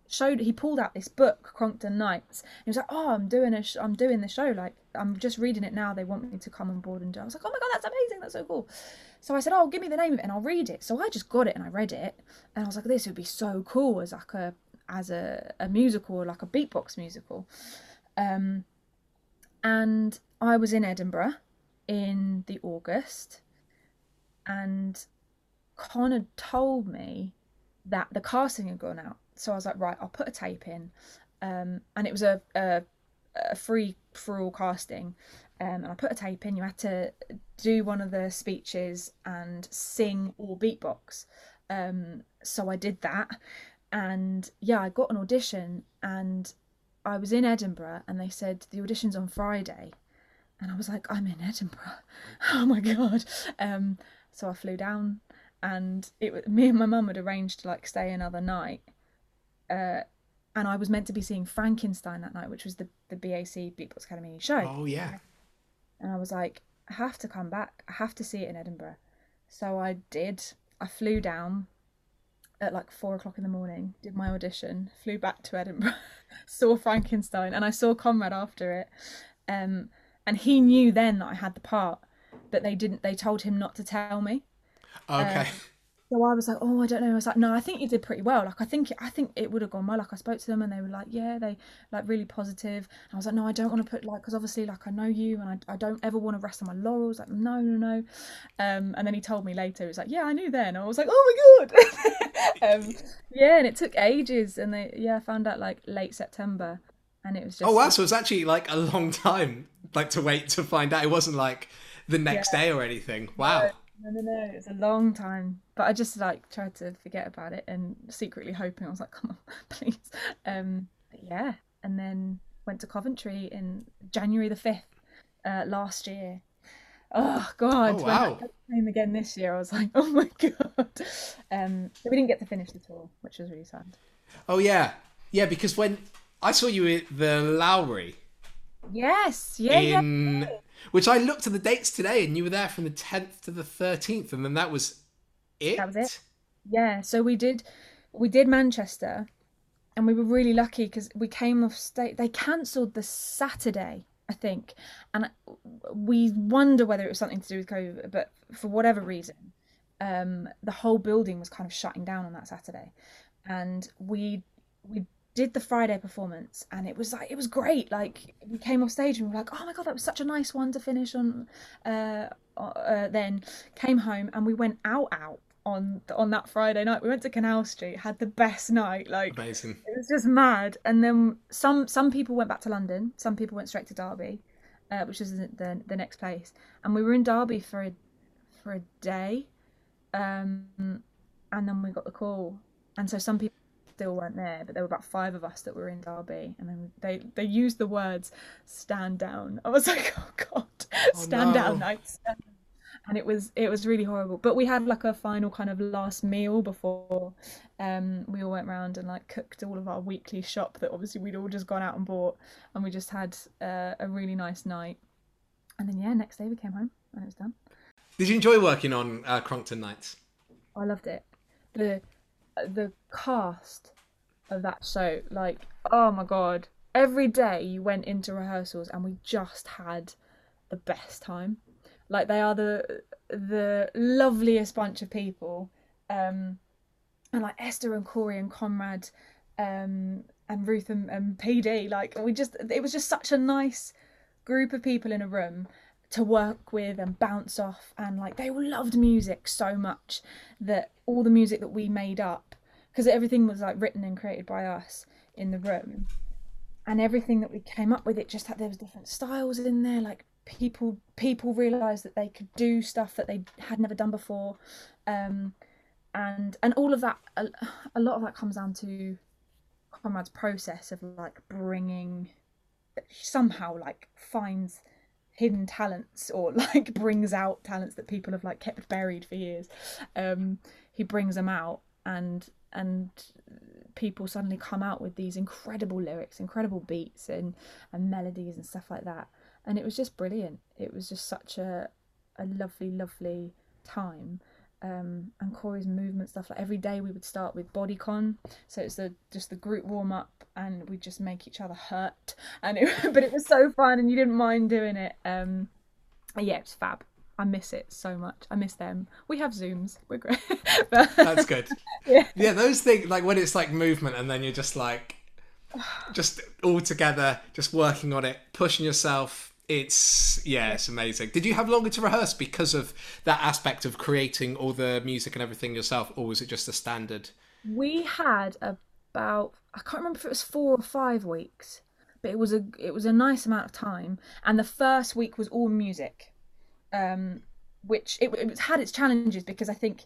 C: showed he pulled out this book, Crongton Knights. He was like, "Oh, I'm doing a sh- I'm doing the show. Like, I'm just reading it now. They want me to come on board and do." I was like, "Oh my god, that's amazing! That's so cool." So I said, "Oh, give me the name of it, and I'll read it." So I just got it and I read it, and I was like, "This would be so cool as like a as a a musical, like a beatbox musical." Um, and I was in Edinburgh in the August and Connor told me that the casting had gone out. So I was like, right, I'll put a tape in. Um, and it was a, a, a free for all casting. Um, and I put a tape in. You had to do one of the speeches and sing or beatbox. Um, so I did that. And yeah, I got an audition and I was in Edinburgh and they said the audition's on Friday. And I was like, I'm in Edinburgh. Oh my god. So I flew down, and it was me and my mum had arranged to like stay another night. Uh, and I was meant to be seeing Frankenstein that night, which was the the BAC Beatbox Academy show.
A: Oh yeah.
C: And I was like, I have to come back. I have to see it in Edinburgh. So I did. I flew down at like four o'clock in the morning, did my audition, flew back to Edinburgh, saw Frankenstein, and I saw Conrad after it. Um, and he knew then that I had the part, but they didn't. They told him not to tell me.
A: Okay.
C: so I was like, oh, I don't know. I was like, no, I think you did pretty well. Like, I think I think it would have gone well. Like, I spoke to them and they were like, yeah, they like really positive. And I was like, no, I don't want to put like, because obviously, like, I know you and I, I don't ever want to rest on my laurels. Like, no, no, no. Um, and then he told me later, he was like, yeah, I knew then. I was like, oh my god. um, yeah, and it took ages, and they yeah, I found out like late September, and it was just
A: Oh wow! So it's actually like a long time, like to wait to find out. It wasn't like the next day or anything. Wow.
C: No, no, no. It's a long time. But I just like tried to forget about it and secretly hoping I was like, come on, please. Um, but yeah. And then went to Coventry in January the 5th uh, last year. Oh, God.
A: Oh,
C: when I
A: wow.
C: again this year, I was like, oh my God. Um, we didn't get to finish the tour, which was really sad.
A: Oh yeah, yeah. Because when I saw you at the Lowry
C: Yes. Yeah. yeah.
A: Which I looked at the dates today, and you were there from the tenth to the thirteenth, and then that was it.
C: That was it. Yeah, so we did we did Manchester and we were really lucky because we came off state they cancelled the Saturday I think and we wonder whether it was something to do with COVID but for whatever reason um the whole building was kind of shutting down on that Saturday and we we did the Friday performance and it was like it was great. Like we came off stage and we were like oh my god that was such a nice one to finish on uh, uh then came home and we went out out on on that Friday night. We went to Canal Street had the best night like
A: Amazing.
C: it was just mad. And then some some people went back to London some people went straight to Derby uh, which is the, the the next place. And we were in Derby for a for a day um and then we got the call. And so some people still weren't there but there were about five of us that were in Derby and then they they used the words stand down I was like oh god stand
A: no.
C: down knight and it was it was really horrible but we had like a final kind of last meal before um we all went round and like cooked all of our weekly shop that obviously we'd all just gone out and bought and we just had uh, a really nice night and then yeah next day we came home and it was done
A: Did you enjoy working on uh, Crongton Knights?
C: I loved it. The the cast of that show, like, oh my god. Every day you went into rehearsals and we just had the best time. Like they are the the loveliest bunch of people. Um and like Esther and Corey and Conrad um and Ruth and, and PD, like we just it was just such a nice group of people in a room to work with and bounce off and like they all loved music so much that all the music that we made up because everything was like written and created by us in the room and everything that we came up with it just had there was different styles in there like people people realized that they could do stuff that they had never done before um and and all of that a, a lot of that comes down to Conrad's process of like bringing somehow like finds hidden talents or like brings out talents that people have like kept buried for years. Um he brings them out and and people suddenly come out with these incredible lyrics incredible beats and and melodies and stuff like that. And it was just brilliant. It was just such a a lovely lovely time um, and Corey's movement stuff. Like every day we would start with bodycon, so it's the just the group warm up, and we just make each other hurt. And it, but it was so fun, and you didn't mind doing it. Um, yeah, it's fab. I miss it so much. I miss them. We have zooms. We're great. but,
A: That's good.
C: Yeah.
A: yeah, those things like when it's like movement, and then you're just like, just all together, just working on it, pushing yourself. It's yeah, it's amazing. Did you have longer to rehearse because of that aspect of creating all the music and everything yourself, or was it just a standard?
C: we had about I can't remember if it was four or five weeks, but it was a it was a nice amount of time. And the first week was all music, um, which it, it had its challenges because I think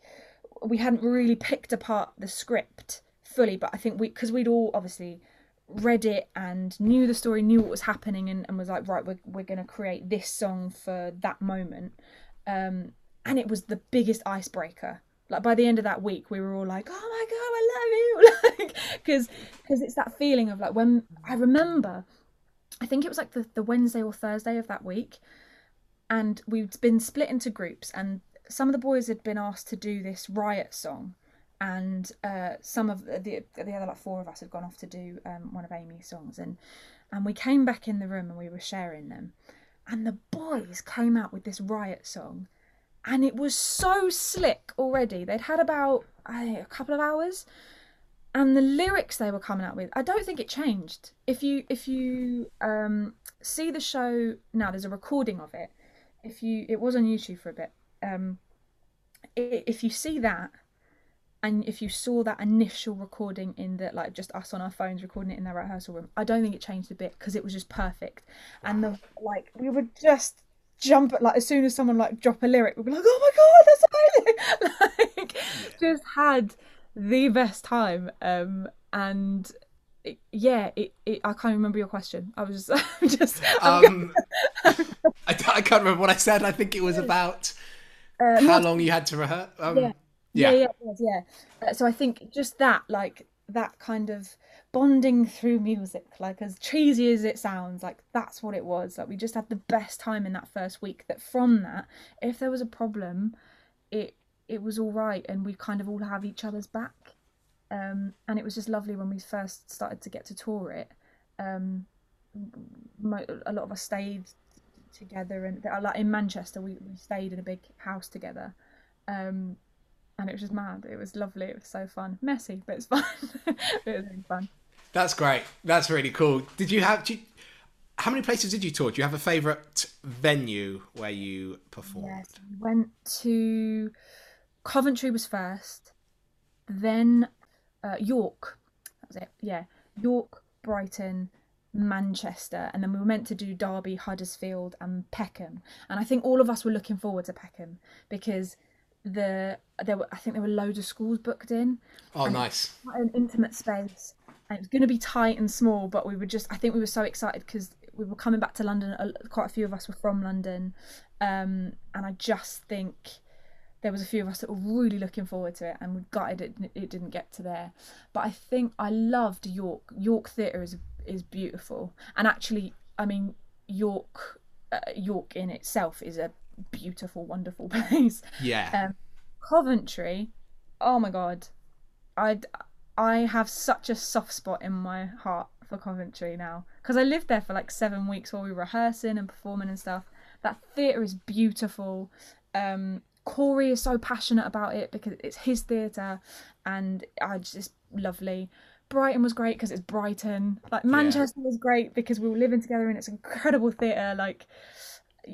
C: we hadn't really picked apart the script fully. But I think we because we'd all obviously read it and knew the story, knew what was happening, and, and was like, right, we're we're gonna create this song for that moment. Um, and it was the biggest icebreaker. Like by the end of that week, we were all like, "Oh my god, I love you!" Like, because because it's that feeling of like when I remember, I think it was like the the Wednesday or Thursday of that week, and we'd been split into groups, and some of the boys had been asked to do this riot song, and uh, some of the the other like four of us had gone off to do um, one of Amy's songs, and and we came back in the room and we were sharing them, and the boys came out with this riot song, and it was so slick already. They'd had about a couple of hours, and the lyrics they were coming out with, I don't think it changed. If you if you um, see the show now, there's a recording of it. If you, it was on YouTube for a bit. Um, if you see that, and if you saw that initial recording in the like just us on our phones recording it in their rehearsal room, I don't think it changed a bit because it was just perfect. And the like we would just jump at like as soon as someone like drop a lyric, we'd be like, oh my god, that's amazing! like just had the best time. Um and it, yeah, it, it I can't remember your question. I was just just
A: Um, I, I can't remember what I said. I think it was about how long you had to rehearse. Um,
C: yeah.
A: Yeah.
C: yeah, yeah, yeah. Uh, so I think just that, like that kind of bonding through music, like as cheesy as it sounds, like that's what it was. Like we just had the best time in that first week. That from that, if there was a problem, it it was all right, and we kind of all have each other's back. Um, and it was just lovely when we first started to get to tour it. Um, mo- a lot of us stayed together, and like in Manchester, we, we stayed in a big house together. Um, and it was just mad. It was lovely. It was so fun. Messy, but it's fun. it was really fun.
A: That's great. That's really cool. Did you have? You, how many places did you tour? Do you have a favourite venue where you performed?
C: Yes, we went to Coventry was first, then uh, York. That was it. Yeah, York, Brighton, Manchester, and then we were meant to do Derby, Huddersfield, and Peckham. And I think all of us were looking forward to Peckham because the there were I think there were loads of schools booked in.
A: Oh, nice.
C: quite an intimate space. And it was going to be tight and small but we were just i think we were so excited because we were coming back to london quite a few of us were from london. Um, and i just think there was a few of us that were really looking forward to it and we gutted it, it didn't get to there. But i think i loved york. York theatre is is beautiful. And actually i mean york uh, york in itself is a beautiful wonderful place
A: Yeah.
C: um, Coventry, oh my god, I I have such a soft spot in my heart for Coventry now because I lived there for like seven weeks while we were rehearsing and performing and stuff. That theatre is beautiful. Um, Corey is so passionate about it because it's his theatre, and I just lovely. Brighton was great because it's Brighton. Like Manchester was great because we were living together and it's incredible theatre. Like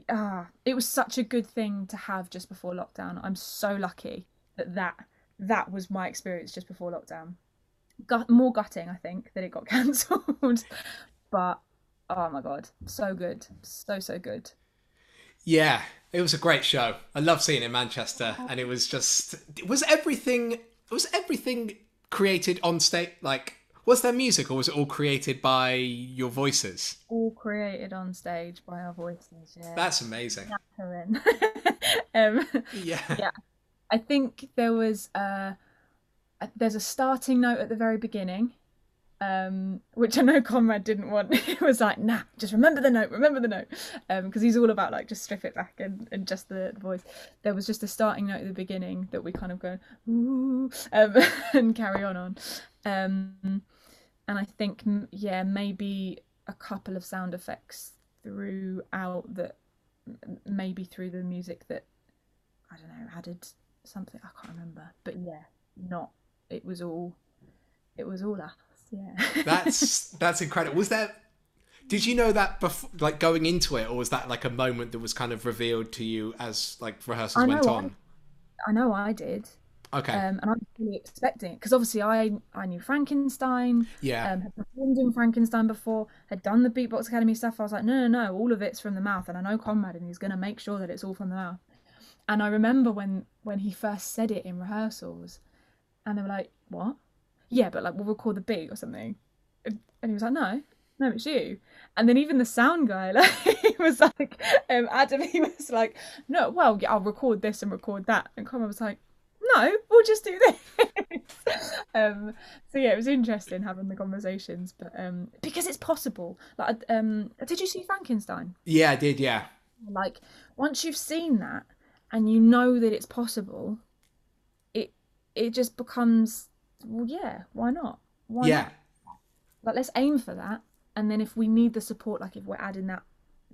C: ah, it was such a good thing to have just before lockdown. I'm so lucky that that that was my experience just before lockdown. Gut, more gutting, I think, that it got cancelled. but oh my god, so good, so so good.
A: Yeah, it was a great show. I love seeing it in Manchester, and it was just it was everything was everything created on stage. Like, was there music, or was it all created by your voices?
C: All created on stage by our voices. Yeah,
A: That's amazing.
C: Um,
A: Yeah,
C: Yeah. I think there was a, a there's a starting note at the very beginning, um, which I know Conrad didn't want. he was like, "Nah, just remember the note, remember the note," because he's all about like just strip it back and, and just the, the voice. There was just a starting note at the beginning that we kind of go ooh um, and carry on on, um, and I think yeah maybe a couple of sound effects throughout that maybe through the music that I don't know, added something I can't remember. But yeah, not it was all it was all us. Yeah.
A: that's that's incredible. Was there? Did you know that before, like going into it, or was that like a moment that was kind of revealed to you as like rehearsals
C: I
A: went on?
C: I know I did.
A: Okay.
C: Um, and I was really expecting it because obviously I I knew Frankenstein,
A: yeah.
C: um, had performed in Frankenstein before, had done the Beatbox Academy stuff. I was like, no, no, no, all of it's from the mouth, and I know Conrad, and he's gonna make sure that it's all from the mouth. And I remember when when he first said it in rehearsals, and they were like, "What? Yeah, but like we'll record the beat or something." And and he was like, "No, no, it's you." And then even the sound guy, like he was like, um, Adam, he was like, "No, well, yeah, I'll record this and record that." And Conrad was like, "No, we'll just do this." um, so yeah, it was interesting having the conversations, but um, because it's possible. Like, um, did you see Frankenstein?
A: yeah, I did. Yeah.
C: like once you've seen that and you know that it's possible it it just becomes well yeah why not why
A: yeah.
C: not? like let's aim for that and then if we need the support like if we're adding that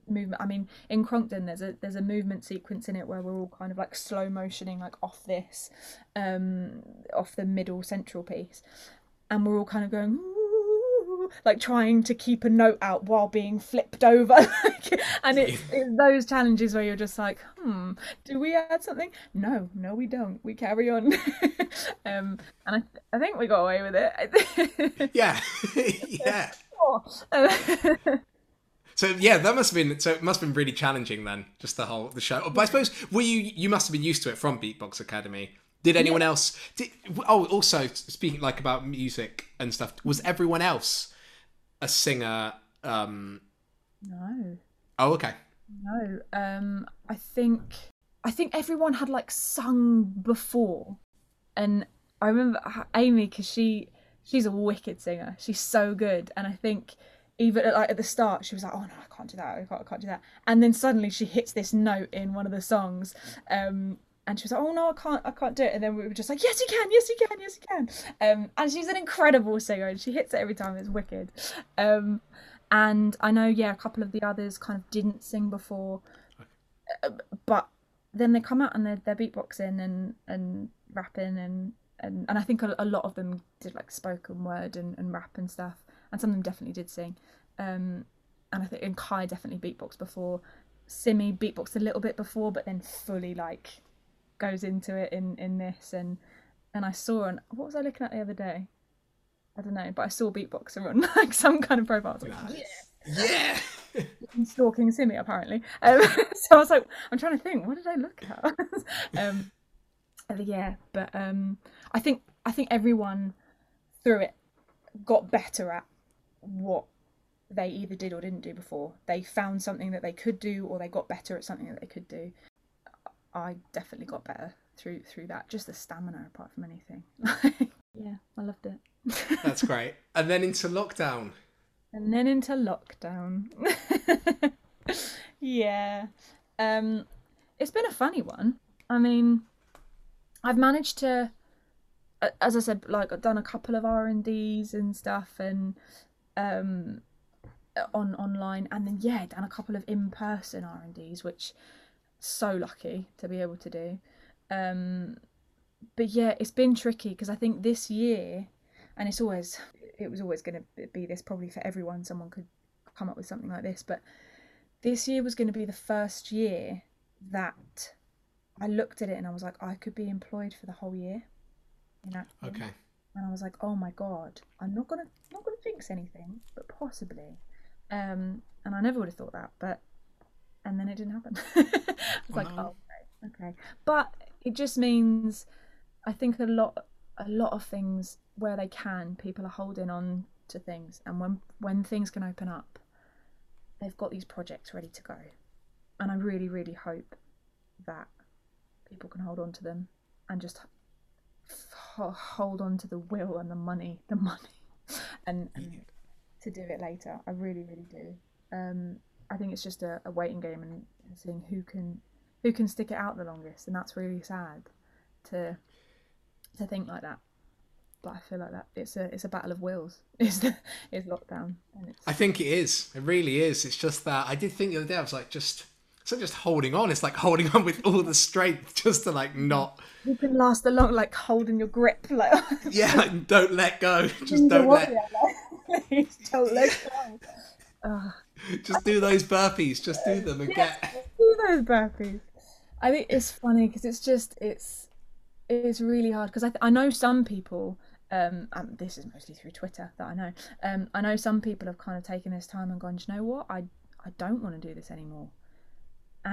C: movement. I mean, in Crongton, there's a there's a movement sequence in it where we're all kind of like slow motioning like off this, um, off the middle central piece, and we're all kind of going. Like trying to keep a note out while being flipped over, like, and it's, it's those challenges where you're just like, hmm, do we add something? No, no, we don't. We carry on, um, and I, I think we got away with it.
A: Yeah, yeah. So yeah, that must have been so it must have been really challenging then, just the whole the show. But I suppose were you you must have been used to it from Beatbox Academy. Did anyone else? Did, oh, also speaking like about music and stuff, was everyone else a singer? Um,
C: no.
A: oh, okay.
C: No, um, I think I think everyone had like sung before, and I remember Amy because she she's a wicked singer. She's so good, and I think even at, like at the start she was like, "Oh no, I can't do that. I can't, I can't do that." And then suddenly she hits this note in one of the songs, um, and she was like, "Oh no, I can't, I can't do it." And then we were just like, "Yes, you can. Yes, you can. Yes, you can." Um, and she's an incredible singer, and she hits it every time. It's wicked. Um, and I know, yeah, a couple of the others kind of didn't sing before, uh, but then they come out and they're, they're beatboxing and and rapping and and, and I think a, a lot of them did like spoken word and, and rap and stuff, and some of them definitely did sing. Um, and I think and Kai definitely beatboxed before. Simi beatboxed a little bit before, but then fully like goes into it in in this and and I saw on what was I looking at the other day? I don't know, but I saw beatboxer on like some kind of profile. I was like,
A: Yeah.
C: I'm stalking Simi apparently. Um, so I was like, I'm trying to think, what did I look at? um, yeah, but um, I think I think everyone through it got better at what they either did or didn't do before. They found something that they could do, or they got better at something that they could do. I definitely got better through through that. Just the stamina, apart from anything. yeah, I loved it.
A: That's great. And then into lockdown.
C: And then into lockdown. yeah. Um it's been a funny one. I mean, I've managed to as I said like I've done a couple of R&Ds and stuff and um on online and then yeah, done a couple of in-person R&Ds which so lucky to be able to do. Um but yeah, it's been tricky because I think this year and it's always it was always going to be this probably for everyone someone could come up with something like this but this year was going to be the first year that i looked at it and i was like i could be employed for the whole year in acting.
A: Okay.
C: and i was like oh my god i'm not gonna not gonna anything but possibly. Um and i never would have thought that but and then it didn't happen. I was like oh okay okay. But it just means i think a lot a lot of things where they can people are holding on to things. And when when things can open up they've got these projects ready to go. And i really really hope that people can hold on to them and just hold on to the will and the money the money and, and to do it later. I really really do. Um i think it's just a, a waiting game and seeing who can who can stick it out the longest. And that's really sad to to think like that. But i feel like that it's a it's a battle of wills. Is is lockdown and it's
A: I think it is. It really is. It's just that I did think the other day I was like just it's not just holding on. It's like holding on with all the strength just to like not
C: you can last the long like holding your grip like
A: yeah, like, don't let go. Just don't let
C: like, don't let go
A: just do those burpees. Just do them and
C: Yes,
A: get
C: do those burpees. I think it's funny because it's just it's it's really hard because I th- I know some people. Um, and this is mostly through Twitter that I know. Um, I know some people have kind of taken this time and gone, you know what? I I don't want to do this anymore,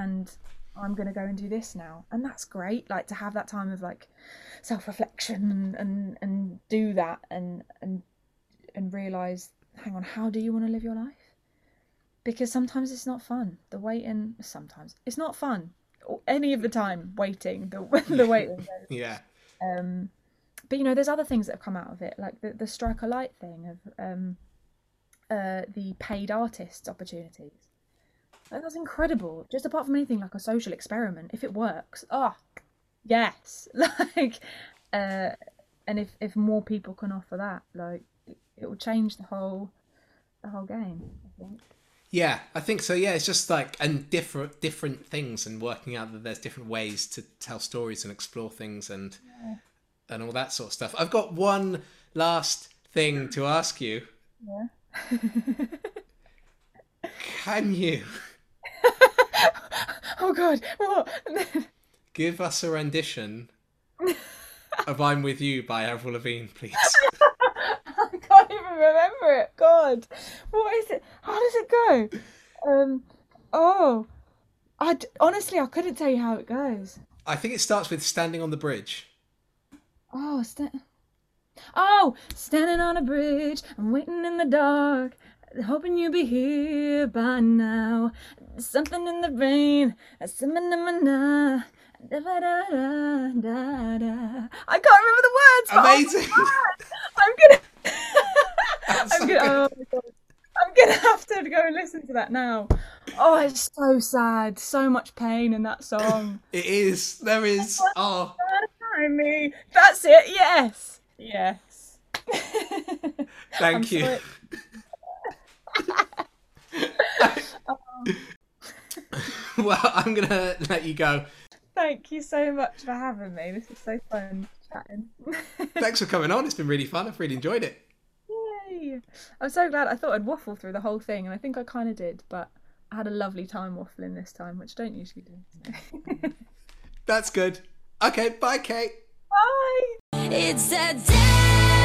C: and I'm going to go and do this now, and that's great. Like to have that time of like self reflection and, and and do that and and and realize, hang on, how do you want to live your life? because sometimes it's not fun. The waiting, sometimes it's not fun. Any of the time, waiting, the the waiting.
A: yeah.
C: Um, but you know, there's other things that have come out of it, like the the strike a light thing of um, uh, the paid artists opportunities. Like, That's incredible. Just apart from anything like a social experiment, if it works, ah, yes. Like, uh, and if if more people can offer that, like, it, it will change the whole the whole game. I think.
A: Yeah, I think so. Yeah, it's just like and different different things and working out that there's different ways to tell stories and explore things and and all that sort of stuff. I've got one last thing to ask you.
C: Yeah.
A: Can you
C: Oh God, what?
A: give us a rendition of "I'm with You" by Avril Lavigne, please?
C: I can't even remember it. God, what is it? How does it go? Um, oh, I honestly I couldn't tell you how it goes.
A: I think it starts with "Standing on the Bridge."
C: Oh, sta- oh, standing on a bridge, I'm waiting in the dark, hoping you'll be here by now. Something in the rain. I can't remember the words. oh
A: Amazing.
C: I'm gonna. I'm
A: so
C: gonna. Oh my god. I'm gonna have to go and listen to that now. Oh, it's so sad. So much pain in that song.
A: It is. There is. Oh,
C: me. That's it. Yes. Yes.
A: thank you. well, I'm gonna let you go.
C: Thank you so much for having me. This is so fun chatting.
A: Thanks for coming on. It's been really fun. I've really enjoyed it.
C: Yay! I'm so glad. I thought I'd waffle through the whole thing, and I think I kind of did, but I had a lovely time waffling this time, which I don't usually do.
A: That's good. Okay, bye, Kate.
C: Bye.
D: It's that